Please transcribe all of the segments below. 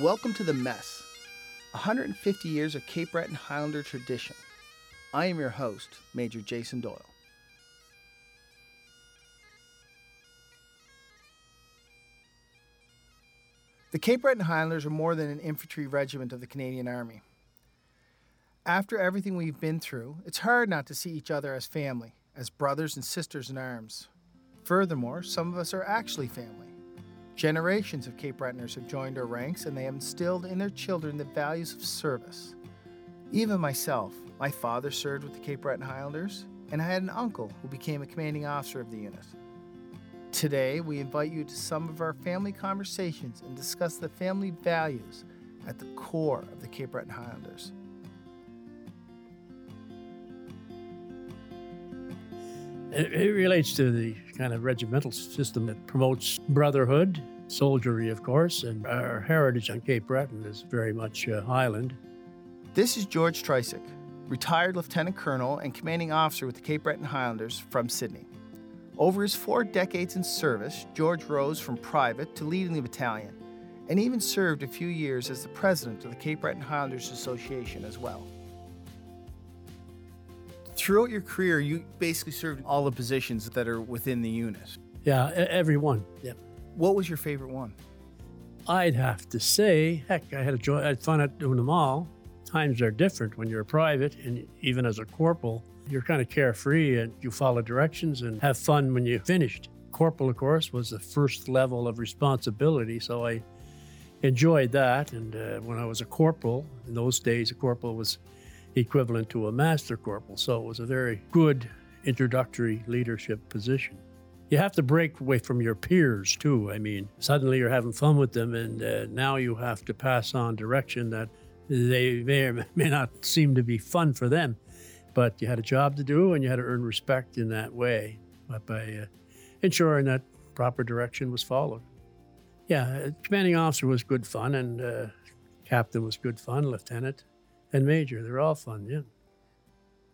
Welcome to The Mess, 150 years of Cape Breton Highlander tradition. I am your host, Major Jason Doyle. The Cape Breton Highlanders are more than an infantry regiment of the Canadian Army. After everything we've been through, it's hard not to see each other as family, as brothers and sisters in arms. Furthermore, some of us are actually family. Generations of Cape Bretoners have joined our ranks and they have instilled in their children the values of service. Even myself, my father served with the Cape Breton Highlanders, and I had an uncle who became a commanding officer of the unit. Today, we invite you to some of our family conversations and discuss the family values at the core of the Cape Breton Highlanders. It, it relates to the kind of regimental system that promotes brotherhood, soldiery, of course, and our heritage on Cape Breton is very much uh, Highland. This is George Trisick, retired lieutenant colonel and commanding officer with the Cape Breton Highlanders from Sydney. Over his four decades in service, George rose from private to leading the battalion, and even served a few years as the president of the Cape Breton Highlanders Association as well. Throughout your career, you basically served all the positions that are within the unit. Yeah, every one. Yeah. What was your favorite one? I'd have to say, heck, I had a joy. I had fun at doing them all. Times are different when you're a private, and even as a corporal, you're kind of carefree and you follow directions and have fun when you finished. Corporal, of course, was the first level of responsibility, so I enjoyed that. And uh, when I was a corporal, in those days, a corporal was equivalent to a master corporal, so it was a very good introductory leadership position. You have to break away from your peers too. I mean, suddenly you're having fun with them, and uh, now you have to pass on direction that they may or may not seem to be fun for them, but you had a job to do, and you had to earn respect in that way but by uh, ensuring that proper direction was followed. Yeah, uh, commanding officer was good fun, and uh, captain was good fun, lieutenant and major. They're all fun, yeah.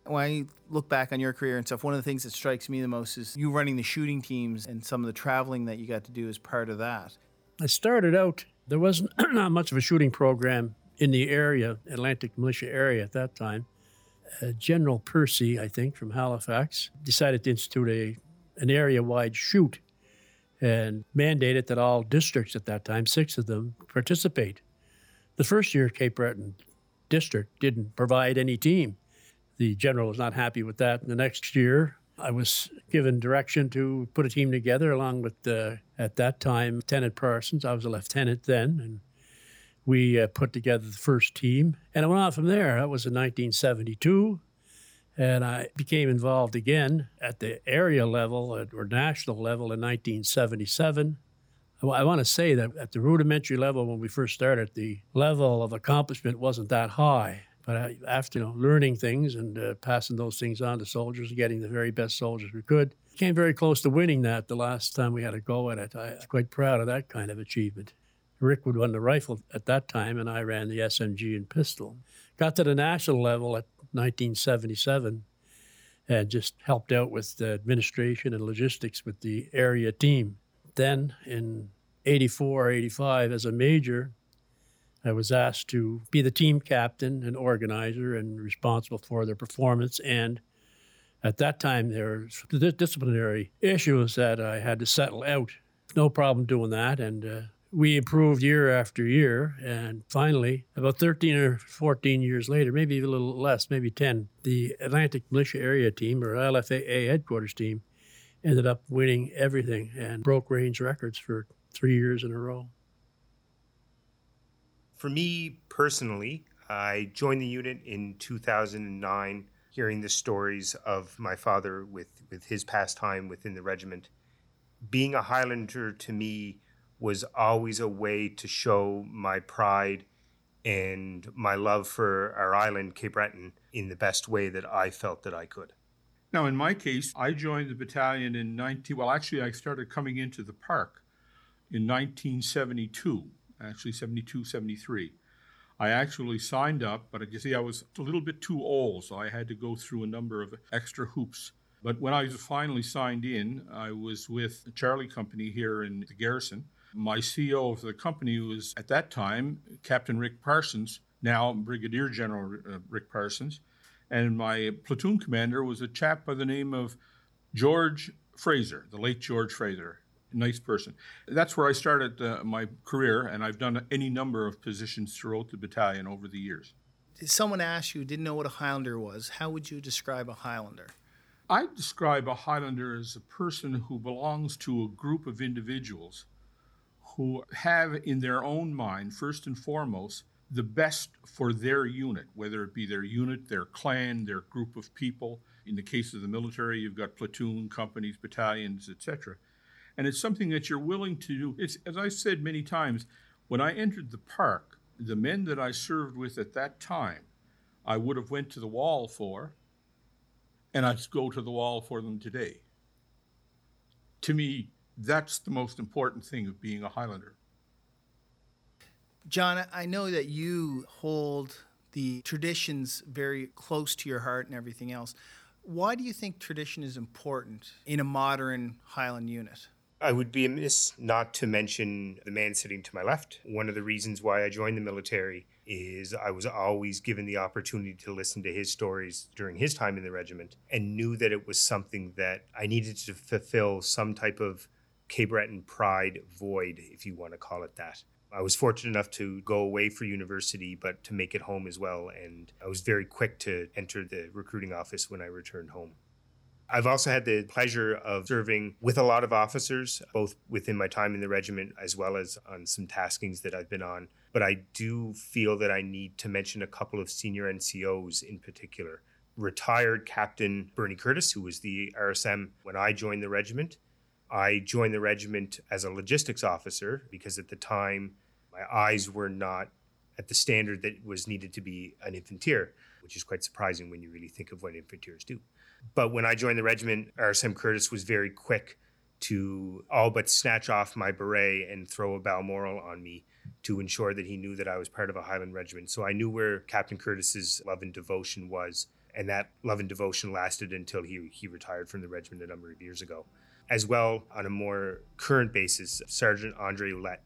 When I look back on your career and stuff, one of the things that strikes me the most is you running the shooting teams and some of the traveling that you got to do as part of that. I started out, there wasn't not much of a shooting program in the area, Atlantic Militia area at that time. Uh, General Percy, I think, from Halifax, decided to institute a, an area wide shoot and mandated that all districts at that time, six of them, participate. The first year, Cape Breton district didn't provide any team. The general was not happy with that. And the next year, I was given direction to put a team together along with, uh, at that time, Lieutenant Parsons. I was a lieutenant then, and we uh, put together the first team. And it went on from there. That was in 1972. And I became involved again at the area level or national level in 1977. I want to say that at the rudimentary level, when we first started, the level of accomplishment wasn't that high. But after you know, learning things and uh, passing those things on to soldiers, getting the very best soldiers we could, came very close to winning that the last time we had a go at it. I was quite proud of that kind of achievement. Rick would run the rifle at that time, and I ran the SMG and pistol. Got to the national level at 1977 and just helped out with the administration and logistics with the area team. Then in 84, or 85, as a major, I was asked to be the team captain and organizer and responsible for their performance. And at that time, there were disciplinary issues that I had to settle out. No problem doing that. And uh, we improved year after year. And finally, about 13 or 14 years later, maybe a little less, maybe 10, the Atlantic Militia Area Team or LFAA headquarters team ended up winning everything and broke range records for three years in a row. For me personally, I joined the unit in 2009, hearing the stories of my father with, with his past time within the regiment. Being a Highlander to me was always a way to show my pride and my love for our island, Cape Breton, in the best way that I felt that I could. Now, in my case, I joined the battalion in 19, well, actually, I started coming into the park in 1972, actually 72, 73. I actually signed up, but you see, I was a little bit too old, so I had to go through a number of extra hoops. But when I was finally signed in, I was with the Charlie Company here in the garrison, My CEO of the company was at that time Captain Rick Parsons, now Brigadier General uh, Rick Parsons, and my platoon commander was a chap by the name of George Fraser, the late George Fraser. Nice person. That's where I started uh, my career, and I've done any number of positions throughout the battalion over the years. If someone asked you, didn't know what a Highlander was, how would you describe a Highlander? I'd describe a Highlander as a person who belongs to a group of individuals who have in their own mind, first and foremost, the best for their unit, whether it be their unit, their clan, their group of people. In the case of the military, you've got platoon, companies, battalions, etc. And it's something that you're willing to do. It's as I said many times, when I entered the park, the men that I served with at that time, I would have went to the wall for, and I'd go to the wall for them today. To me, that's the most important thing of being a Highlander. John, I know that you hold the traditions very close to your heart and everything else. Why do you think tradition is important in a modern Highland unit? I would be amiss not to mention the man sitting to my left. One of the reasons why I joined the military is I was always given the opportunity to listen to his stories during his time in the regiment and knew that it was something that I needed to fulfill some type of Cape Breton pride void, if you want to call it that. I was fortunate enough to go away for university, but to make it home as well. And I was very quick to enter the recruiting office when I returned home. I've also had the pleasure of serving with a lot of officers, both within my time in the regiment as well as on some taskings that I've been on. But I do feel that I need to mention a couple of senior NCOs in particular. Retired Captain Bernie Curtis, who was the RSM when I joined the regiment, I joined the regiment as a logistics officer because at the time my eyes were not at the standard that was needed to be an infanteer, which is quite surprising when you really think of what infanteers do. But when I joined the regiment, RSM Curtis was very quick to all but snatch off my beret and throw a Balmoral on me to ensure that he knew that I was part of a Highland regiment. So I knew where Captain Curtis's love and devotion was, and that love and devotion lasted until he, he retired from the regiment a number of years ago as well on a more current basis, Sergeant Andre Ouellette,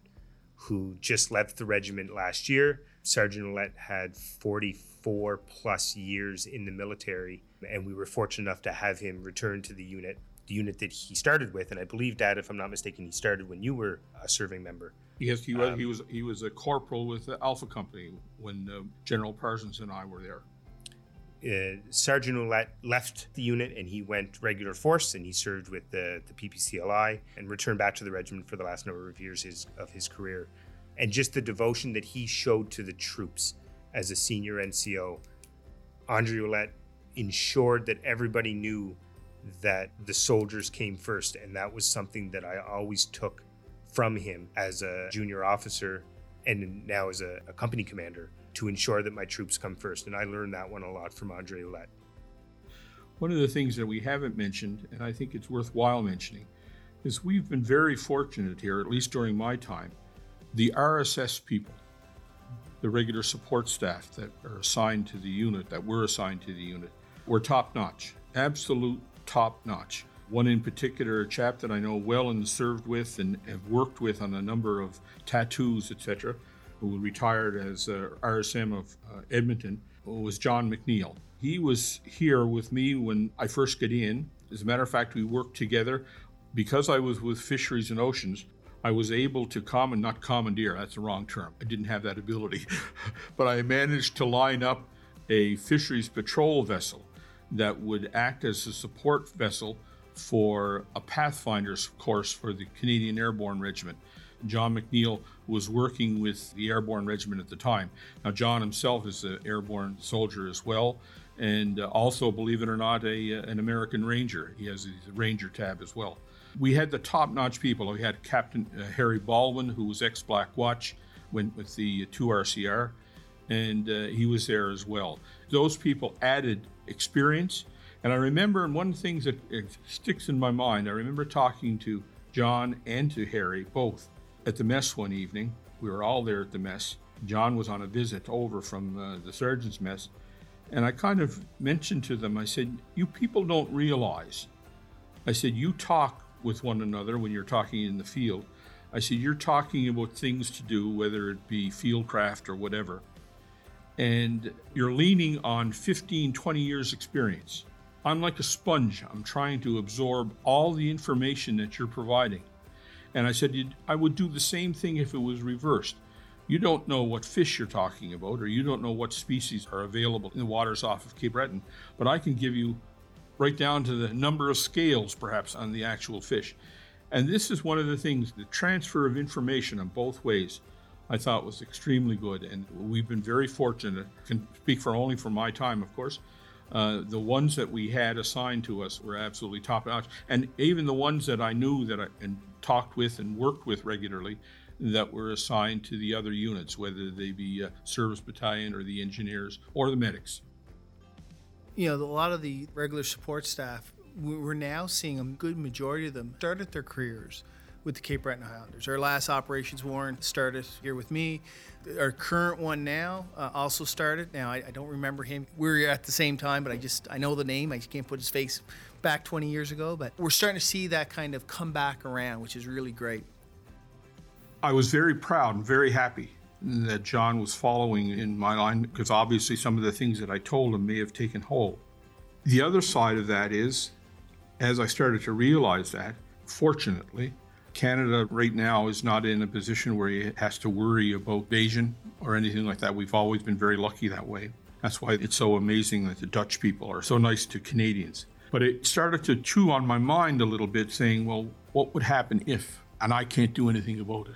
who just left the regiment last year. Sergeant Ouellette had 44 plus years in the military, and we were fortunate enough to have him return to the unit, the unit that he started with. And I believe, Dad, if I'm not mistaken, he started when you were a serving member. Yes, he was. Um, he was. He was a corporal with the Alpha Company when uh, General Parsons and I were there uh, Sergeant Ouellette left the unit and he went regular force and he served with the, the PPCLI and returned back to the regiment for the last number of years his, of his career. And just the devotion that he showed to the troops as a senior NCO, Andre Ouellette ensured that everybody knew that the soldiers came first. And that was something that I always took from him as a junior officer and now as a, a company commander to ensure that my troops come first. And I learned that one a lot from Andre Ouellette. One of the things that we haven't mentioned, and I think it's worthwhile mentioning, is we've been very fortunate here, at least during my time, the RSS people, the regular support staff that are assigned to the unit, that were assigned to the unit, were top notch, absolute top notch. One in particular, a chap that I know well and served with and have worked with on a number of tattoos, etc., who retired as uh, RSM of uh, Edmonton, was John McNeil. He was here with me when I first got in. As a matter of fact, we worked together. Because I was with Fisheries and Oceans, I was able to common, not commandeer, that's the wrong term. I didn't have that ability. but I managed to line up a fisheries patrol vessel that would act as a support vessel for a Pathfinder's course for the Canadian Airborne Regiment. John McNeil was working with the Airborne Regiment at the time. Now, John himself is an airborne soldier as well, and uh, also, believe it or not, a, uh, an American Ranger. He has a Ranger tab as well. We had the top notch people. We had Captain uh, Harry Baldwin, who was ex Black Watch, went with the 2RCR, and uh, he was there as well. Those people added experience. And I remember, and one of the things that sticks in my mind, I remember talking to John and to Harry both at the mess one evening. We were all there at the mess. John was on a visit over from uh, the sergeant's mess. And I kind of mentioned to them, I said, You people don't realize. I said, You talk with one another when you're talking in the field I said, You're talking about things to do, whether it be fieldcraft or whatever, and you're leaning on 15, 20 years' experience. I'm like a sponge. I'm trying to absorb all the information that you're providing. And I said, I would do the same thing if it was reversed. You don't know what fish you're talking about, or you don't know what species are available in the waters off of Cape Breton, but I can give you right down to the number of scales, perhaps, on the actual fish. And this is one of the things the transfer of information on both ways. I thought was extremely good, and we've been very fortunate. I can speak for only for my time, of course. Uh, the ones that we had assigned to us were absolutely top notch, and even the ones that I knew that I and talked with and worked with regularly, that were assigned to the other units, whether they be uh, service battalion or the engineers or the medics. You know, a lot of the regular support staff, we're now seeing a good majority of them started their careers with the Cape Breton Highlanders. Our last operations warrant started here with me. Our current one now uh, also started. Now I, I, don't remember him. We are at the same time, but I just I know the name. I can't put his face back 20 years ago. But we're starting to see that kind of come back around, which is really great. I was very proud and very happy that John was following in my line because obviously some of the things that I told him may have taken hold. The other side of that is, as I started to realize that, fortunately, Canada right now is not in a position where it has to worry about invasion or anything like that. We've always been very lucky that way. That's why it's so amazing that the Dutch people are so nice to Canadians. But it started to chew on my mind a little bit, saying, well, what would happen if? And I can't do anything about it.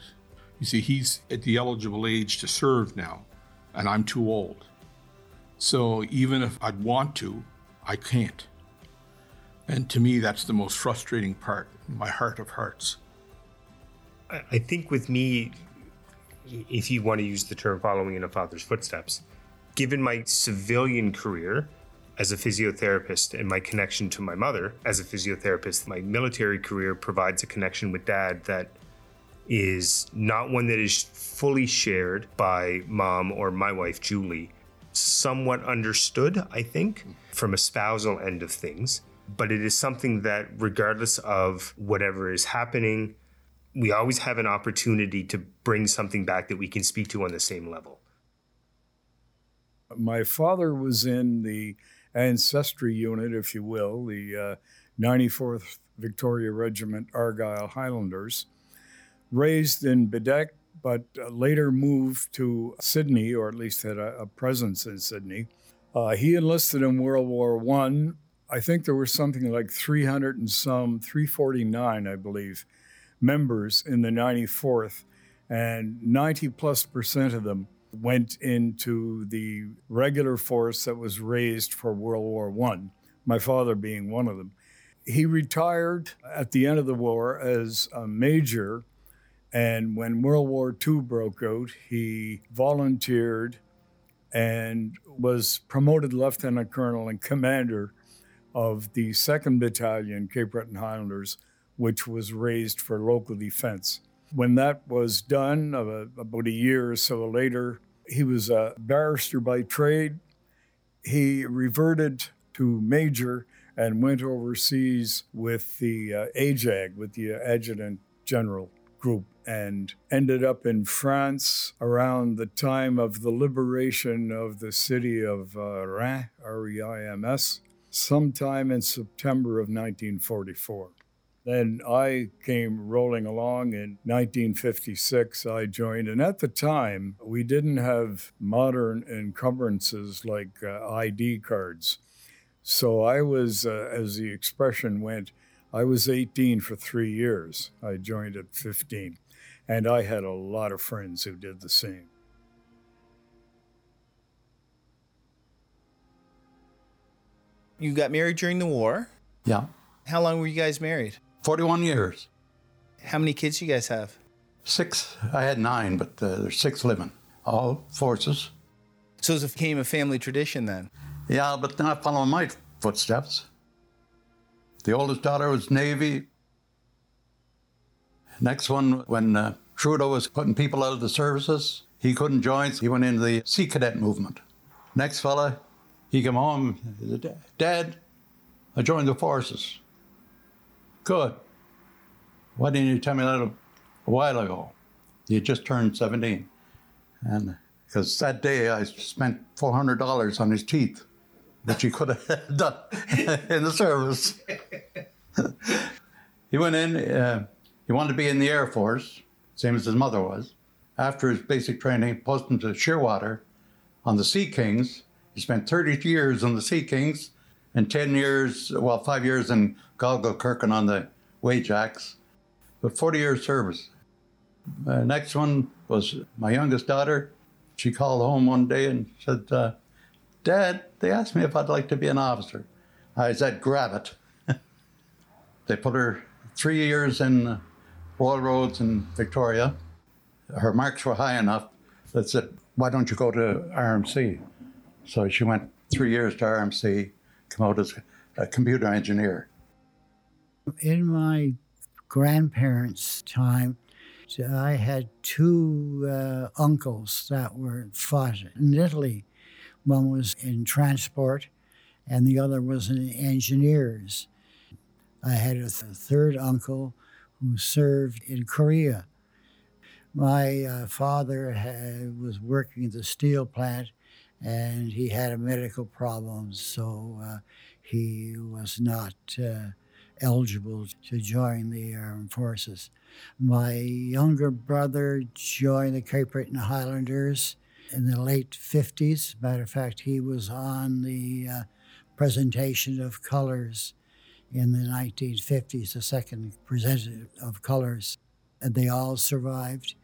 You see, he's at the eligible age to serve now, and I'm too old. So even if I'd want to, I can't. And to me, that's the most frustrating part, my heart of hearts. I think with me, if you want to use the term following in a father's footsteps, given my civilian career as a physiotherapist and my connection to my mother as a physiotherapist, my military career provides a connection with dad that is not one that is fully shared by mom or my wife, Julie. Somewhat understood, I think, from a spousal end of things. But it is something that, regardless of whatever is happening, we always have an opportunity to bring something back that we can speak to on the same level. My father was in the ancestry unit, if you will, the uh, 94th Victoria Regiment Argyll Highlanders raised in Baddeck, but uh, later moved to Sydney, or at least had a, a presence in Sydney. Uh, he enlisted in World War One. I. I think there were something like 300 and some, 349, I believe, members in the 94th, and 90 plus percent of them went into the regular force that was raised for World War One. My father being one of them. He retired at the end of the war as a major and when World War II broke out, he volunteered and was promoted lieutenant colonel and commander of the 2nd Battalion, Cape Breton Highlanders, which was raised for local defense. When that was done, about a year or so later, he was a barrister by trade. He reverted to major and went overseas with the uh, AJAG, with the adjutant general group and ended up in France around the time of the liberation of the city of uh, Reims, R E I M S, sometime in September of 1944. Then I came rolling along in 1956. I joined, and at the time, we didn't have modern encumbrances like uh, ID cards. So I was, uh, as the expression went, I was 18 for three years. I joined at 15. And I had a lot of friends who did the same. You got married during the war? Yeah. How long were you guys married? 41 years. How many kids you guys have? Six. I had nine, but uh, there's six living, all forces. So it became a family tradition then? Yeah, but not following my footsteps. The oldest daughter was Navy, Next one, when uh, Trudeau was putting people out of the services, he couldn't join. So he went into the Sea Cadet movement. Next fella, he came home. Dad, I joined the forces. Good. Why didn't you tell me that a while ago. He just turned 17. And because that day I spent $400 on his teeth, which he could have done in the service. he went in, uh, he wanted to be in the Air Force, same as his mother was. After his basic training, posted him to Shearwater on the Sea Kings. He spent 30 years on the Sea Kings and 10 years, well, five years in Geilenkirchen on the AWACS, but 40 years service. Uh, next one was my youngest daughter. She called home one day and said, uh, Dad, they asked me if I'd like to be an officer. I said, grab it. they put her three years in Royal Roads in Victoria. Her marks were high enough that said, why don't you go to RMC? So she went three years to RMC, come out as a computer engineer. In my grandparents' time, I had two uh, uncles that were fought in Italy. One was in transport, and the other was in engineers. I had a th- third uncle who served in Korea. My uh, father was working at the steel plant, and he had a medical problem, so uh, he was not uh, eligible to join the armed forces. My younger brother joined the Cape Breton Highlanders in the late 50s. Matter of fact, he was on the uh, presentation of colors in the 1950s, the second presentation of colors. And they all survived.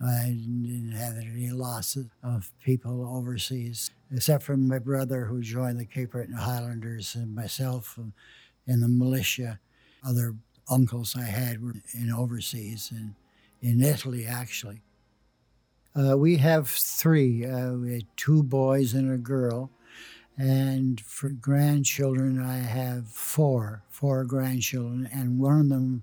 I didn't have any losses of people overseas, except for my brother who joined the Cape Breton Highlanders and myself in the militia. Other uncles I had were in overseas and in Italy, actually. Uh, we have three. Uh, we had two boys and a girl. And for grandchildren, I have four, four grandchildren. And one of them,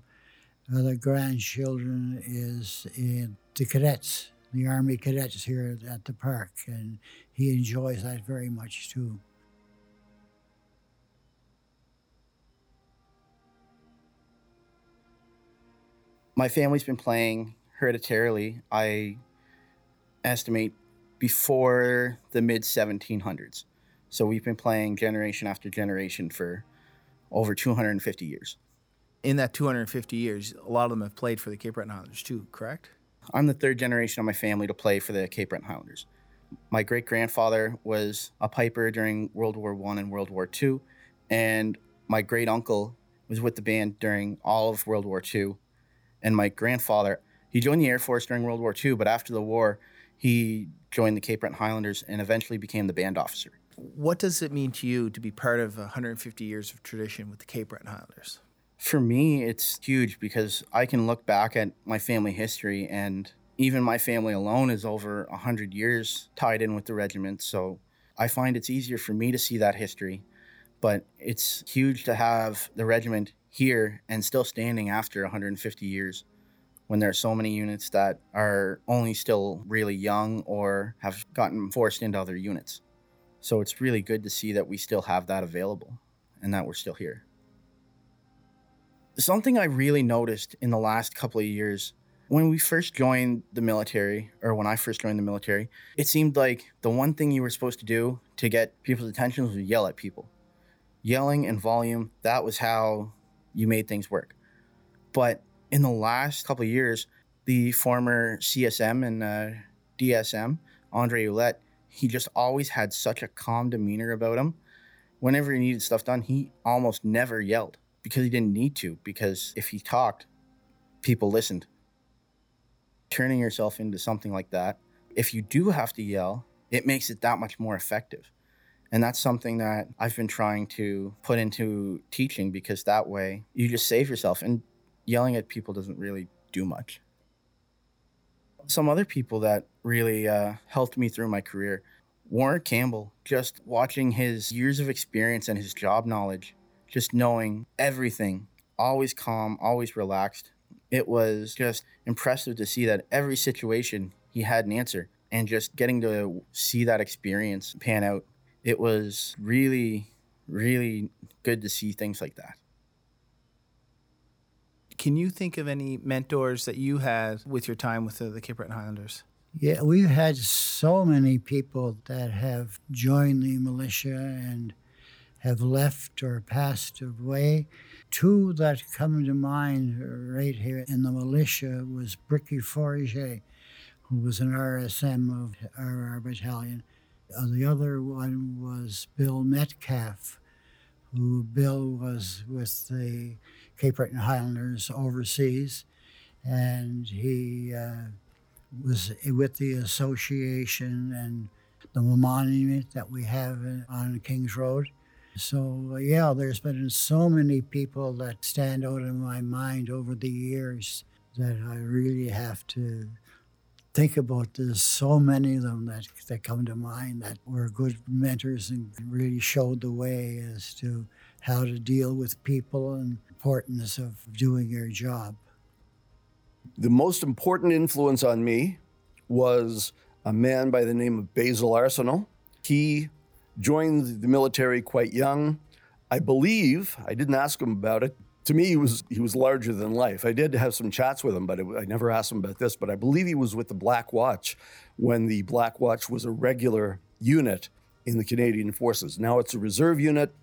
uh, the grandchildren, is in the cadets, the Army cadets here at the park. And he enjoys that very much too. my family's been playing hereditarily, I estimate, before the mid 1700s. So we've been playing generation after generation for over 250 years. In that 250 years, a lot of them have played for the Cape Breton Highlanders too, correct? I'm the third generation of my family to play for the Cape Breton Highlanders. My great grandfather was a piper during World War One and World War Two, and my great uncle was with the band during all of World War Two and my grandfather, he joined the Air Force during World War II, but after the war, he joined the Cape Breton Highlanders and eventually became the band officer. What does it mean to you to be part of 150 years of tradition with the Cape Breton Highlanders? For me, it's huge because I can look back at my family history, and even my family alone is over 100 years tied in with the regiment. So I find it's easier for me to see that history. But it's huge to have the regiment here and still standing after 150 years when there are so many units that are only still really young or have gotten forced into other units. So it's really good to see that we still have that available and that we're still here. Something I really noticed in the last couple of years when we first joined the military, or when I first joined the military, it seemed like the one thing you were supposed to do to get people's attention was yell at people. Yelling and volume, that was how you made things work. But in the last couple of years, the former CSM and uh, DSM, Andre Ouellette, he just always had such a calm demeanor about him. Whenever he needed stuff done, he almost never yelled because he didn't need to, because if he talked, people listened. Turning yourself into something like that, if you do have to yell, it makes it that much more effective. And that's something that I've been trying to put into teaching because that way you just save yourself. And yelling at people doesn't really do much. Some other people that really uh, helped me through my career Warren Campbell, just watching his years of experience and his job knowledge, just knowing everything, always calm, always relaxed. It was just impressive to see that every situation he had an answer and just getting to see that experience pan out it was really, really good to see things like that. Can you think of any mentors that you had with your time with the, the Cape Breton Highlanders? Yeah, we've had so many people that have joined the militia and have left or passed away. Two that come to mind right here in the militia was Bricky Forger, who was an RSM of our, battalion. Uh, the other one was Bill Metcalf, who Bill was with the Cape Breton Highlanders overseas, and he uh, was with the association and the monument that we have on Kings Road. So, yeah, there's been so many people that stand out in my mind over the years that I really have to think about. There's so many of them that, that come to mind that were good mentors and really showed the way as to how to deal with people and importance of doing your job. The most important influence on me was a man by the name of Basil Arsenault. He joined the military quite young. I believe, I didn't ask him about it. To me, he was he was larger than life. I did have some chats with him, but I never asked him about this. But I believe he was with the Black Watch when the Black Watch was a regular unit in the Canadian Forces. Now it's a reserve unit,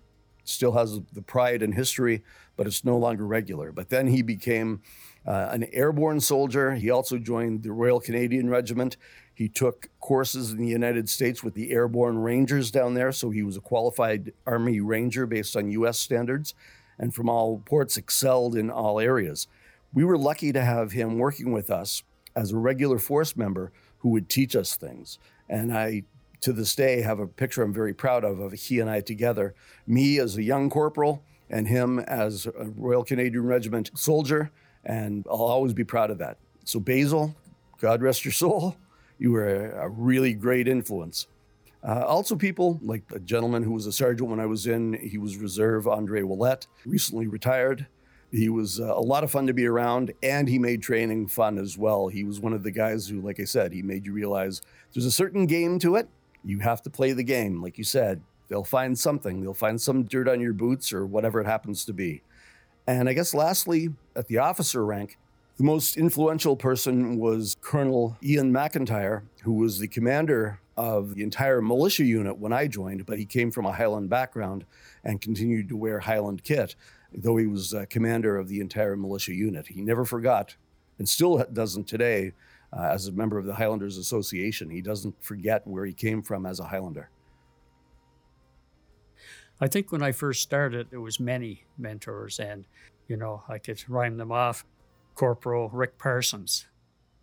still has the pride and history, but it's no longer regular. But then he became uh, an airborne soldier. He also joined the Royal Canadian Regiment. He took courses in the United States with the Airborne Rangers down there, so he was a qualified Army Ranger based on U.S. standards, and from all reports, excelled in all areas. We were lucky to have him working with us as a regular force member who would teach us things. And I, to this day, have a picture I'm very proud of of he and I together. Me as a young corporal, and him as a Royal Canadian Regiment soldier and I'll always be proud of that. So, Basil, God rest your soul, you were a, a really great influence. Uh, also, people like a gentleman who was a sergeant when I was in, he was reserve, Andre Ouellette, recently retired. He was uh, a lot of fun to be around, and he made training fun as well. He was one of the guys who, like I said, he made you realize there's a certain game to it. You have to play the game. Like you said, they'll find something, they'll find some dirt on your boots or whatever it happens to be. And I guess lastly, at the officer rank, the most influential person was Colonel Ian McIntyre, who was the commander of the entire militia unit when I joined, but he came from a Highland background and continued to wear Highland kit, though he was uh, commander of the entire militia unit. He never forgot, and still doesn't today, uh, as a member of the Highlanders Association. He doesn't forget where he came from as a Highlander. I think when I first started, there was many mentors, and you know I could rhyme them off. Corporal Rick Parsons.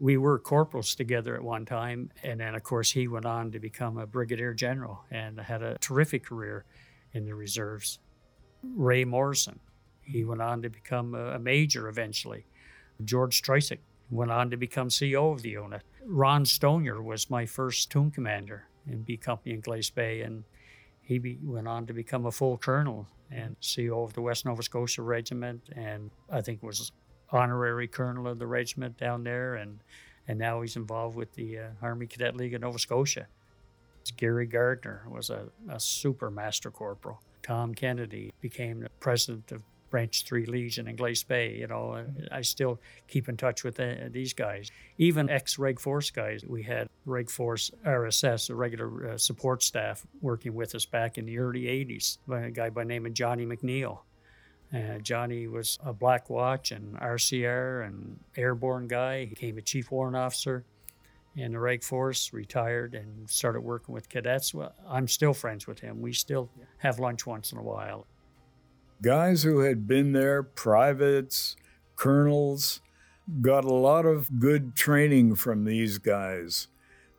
We were corporals together at one time, and then of course he went on to become a brigadier general and had a terrific career in the reserves. Ray Morrison, he went on to become a major eventually. George Streisick went on to become CEO of the unit. Ron Stonier was my first toon commander in B Company in Glace Bay, and he be, went on to become a full colonel and CEO of the West Nova Scotia Regiment, and I think was honorary colonel of the regiment down there, and and now he's involved with the uh, Army Cadet League of Nova Scotia. Gary Gardner was a, a super master corporal. Tom Kennedy became the president of Branch 3 Legion in Glace Bay. You know, I still keep in touch with the, these guys. Even ex Reg Force guys. We had Reg Force RSS, a regular uh, support staff, working with us back in the early 80s by a guy by the name of Johnny McNeil. Uh, Johnny was a Black Watch and RCR and airborne guy. He became a chief warrant officer in the Reg Force, retired, and started working with cadets. Well, I'm still friends with him. We still have lunch once in a while guys who had been there, privates, colonels, got a lot of good training from these guys,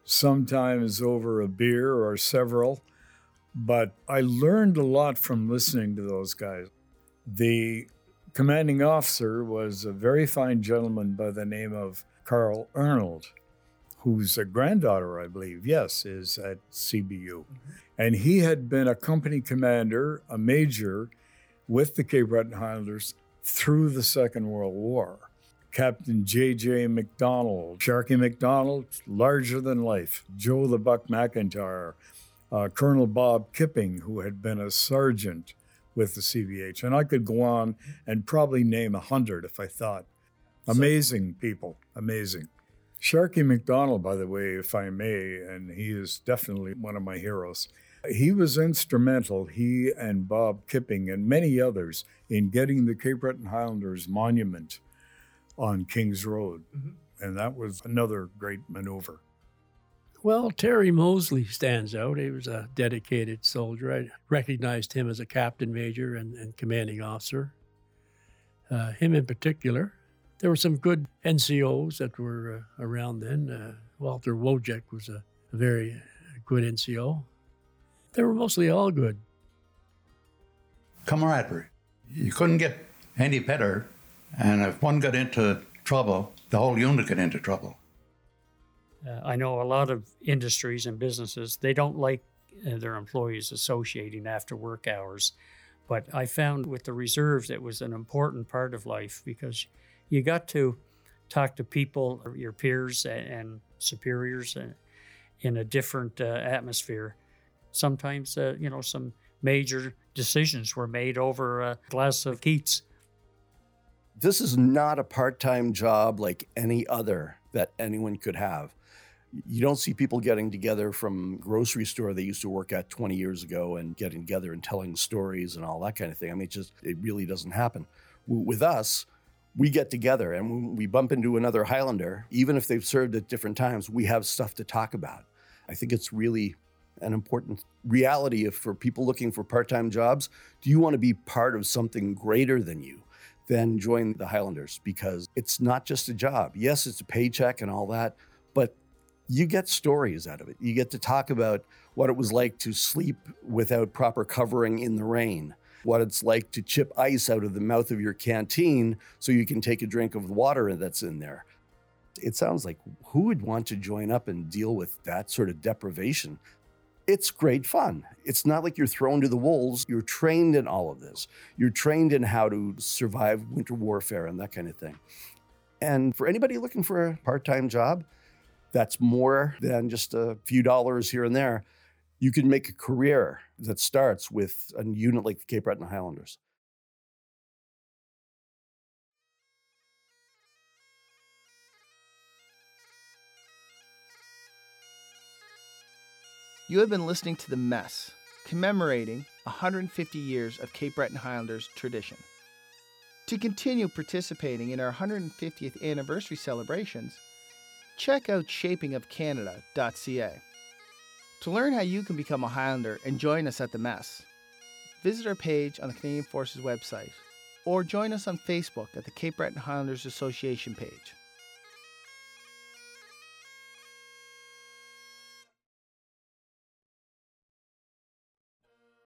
sometimes over a beer or several. But I learned a lot from listening to those guys. The commanding officer was a very fine gentleman by the name of Carl Arnold, whose granddaughter, I believe, yes, is at CBU. And he had been a company commander, a major with the Cape Breton Highlanders through the Second World War. Captain J.J. McDonald, Sharky McDonald, larger than life, Joe the Buck McIntyre, uh, Colonel Bob Kipping, who had been a sergeant with the CBH. And I could go on and probably name a hundred if I thought. Amazing people, amazing. Sharkey McDonald, by the way, if I may, and he is definitely one of my heroes. He was instrumental, he and Bob Kipping and many others, in getting the Cape Breton Highlanders monument on King's Road. Mm-hmm. And that was another great maneuver. Well, Terry Mosley stands out. He was a dedicated soldier. I recognized him as a captain major and, and commanding officer. Uh, him in particular. There were some good NCOs that were uh, around then. Uh, Walter Wojek was a, a very good NCO. They were mostly all good. Camaraderie. You couldn't get any better. And if one got into trouble, the whole unit got into trouble. Uh, I know a lot of industries and businesses, they don't like uh, their employees associating after work hours. But I found with the reserves, it was an important part of life because you got to talk to people, your peers and superiors, uh, in a different uh, atmosphere. Sometimes, uh, you know, some major decisions were made over a glass of Keith's. This is not a part time job like any other that anyone could have you don't see people getting together from grocery store they used to work at 20 years ago and getting together and telling stories and all that kind of thing. I mean, it just it really doesn't happen. With us, we get together and we bump into another Highlander, even if they've served at different times, we have stuff to talk about. I think it's really an important reality if for people looking for part-time jobs. Do you want to be part of something greater than you? Then join the Highlanders because it's not just a job. Yes, it's a paycheck and all that, but you get stories out of it. You get to talk about what it was like to sleep without proper covering in the rain, what it's like to chip ice out of the mouth of your canteen so you can take a drink of the water that's in there. It sounds like who would want to join up and deal with that sort of deprivation? It's great fun. It's not like you're thrown to the wolves. You're trained in all of this. You're trained in how to survive winter warfare and that kind of thing. And for anybody looking for a part time job, that's more than just a few dollars here and there. You can make a career that starts with a unit like the Cape Breton Highlanders. You have been listening to The Mess, commemorating 150 years of Cape Breton Highlanders tradition. To continue participating in our 150th anniversary celebrations, check out shapingofcanada.ca. To learn how you can become a Highlander and join us at the mess, visit our page on the Canadian Forces website or join us on Facebook at the Cape Breton Highlanders Association page.